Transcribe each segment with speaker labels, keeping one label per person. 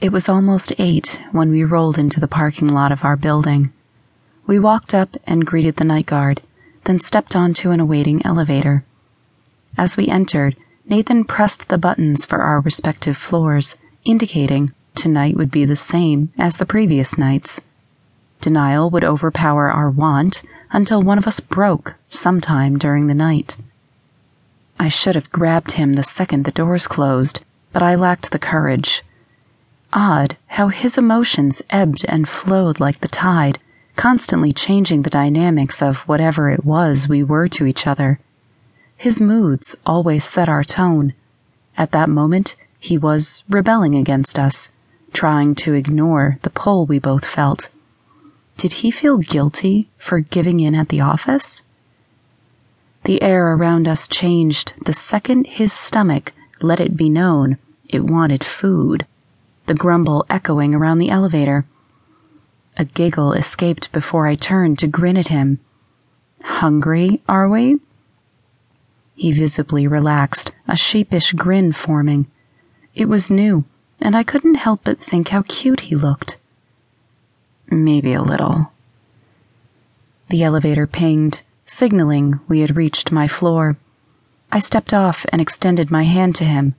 Speaker 1: It was almost eight when we rolled into the parking lot of our building. We walked up and greeted the night guard, then stepped onto an awaiting elevator. As we entered, Nathan pressed the buttons for our respective floors, indicating tonight would be the same as the previous nights. Denial would overpower our want until one of us broke sometime during the night. I should have grabbed him the second the doors closed, but I lacked the courage. Odd how his emotions ebbed and flowed like the tide, constantly changing the dynamics of whatever it was we were to each other. His moods always set our tone. At that moment, he was rebelling against us, trying to ignore the pull we both felt. Did he feel guilty for giving in at the office? The air around us changed the second his stomach let it be known it wanted food the grumble echoing around the elevator. A giggle escaped before I turned to grin at him. Hungry, are we? He visibly relaxed, a sheepish grin forming. It was new, and I couldn't help but think how cute he looked. Maybe a little. The elevator pinged, signaling we had reached my floor. I stepped off and extended my hand to him.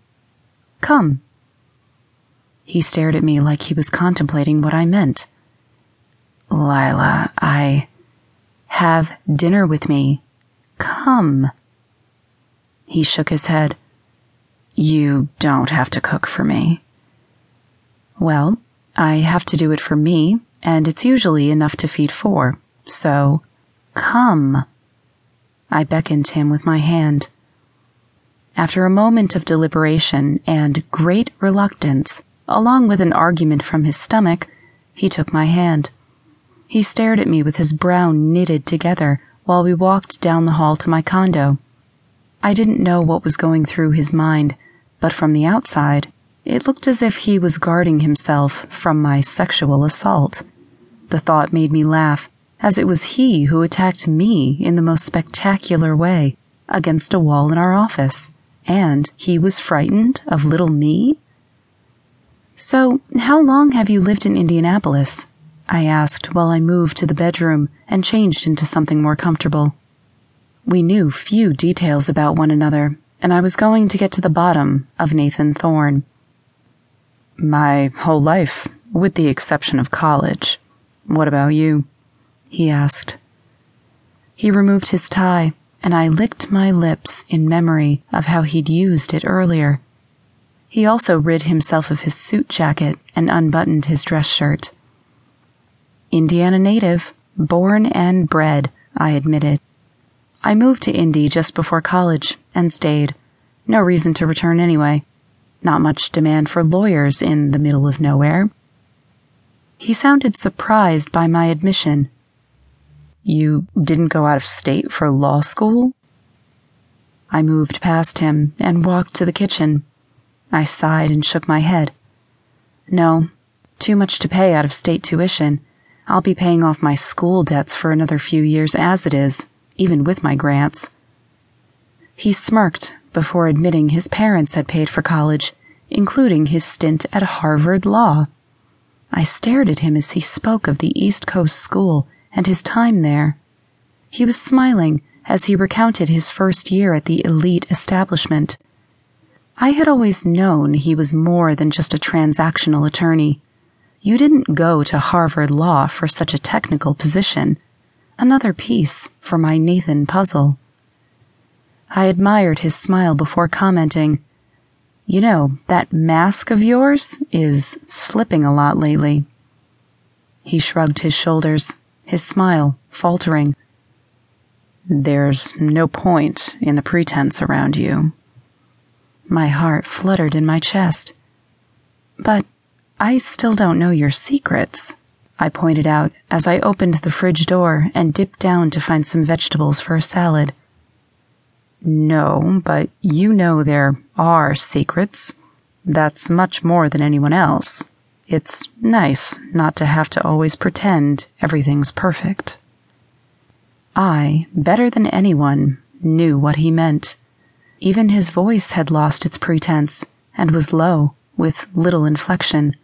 Speaker 1: Come. He stared at me like he was contemplating what I meant. Lila, I. Have dinner with me. Come. He shook his head. You don't have to cook for me. Well, I have to do it for me, and it's usually enough to feed four. So, come. I beckoned him with my hand. After a moment of deliberation and great reluctance, along with an argument from his stomach, he took my hand. He stared at me with his brow knitted together while we walked down the hall to my condo. I didn't know what was going through his mind, but from the outside, it looked as if he was guarding himself from my sexual assault. The thought made me laugh, as it was he who attacked me in the most spectacular way against a wall in our office, and he was frightened of little me? So, how long have you lived in Indianapolis? I asked while I moved to the bedroom and changed into something more comfortable. We knew few details about one another, and I was going to get to the bottom of Nathan Thorne. My whole life, with the exception of college. What about you? he asked. He removed his tie, and I licked my lips in memory of how he'd used it earlier. He also rid himself of his suit jacket and unbuttoned his dress shirt. Indiana native, born and bred, I admitted. I moved to Indy just before college and stayed. No reason to return anyway. Not much demand for lawyers in the middle of nowhere. He sounded surprised by my admission. You didn't go out of state for law school? I moved past him and walked to the kitchen. I sighed and shook my head. No, too much to pay out of state tuition. I'll be paying off my school debts for another few years as it is, even with my grants. He smirked before admitting his parents had paid for college, including his stint at Harvard Law. I stared at him as he spoke of the East Coast school and his time there. He was smiling as he recounted his first year at the elite establishment. I had always known he was more than just a transactional attorney. You didn't go to Harvard Law for such a technical position. Another piece for my Nathan puzzle. I admired his smile before commenting, You know, that mask of yours is slipping a lot lately. He shrugged his shoulders, his smile faltering. There's no point in the pretense around you. My heart fluttered in my chest. But I still don't know your secrets, I pointed out as I opened the fridge door and dipped down to find some vegetables for a salad. No, but you know there are secrets. That's much more than anyone else. It's nice not to have to always pretend everything's perfect. I, better than anyone, knew what he meant. Even his voice had lost its pretense and was low, with little inflection,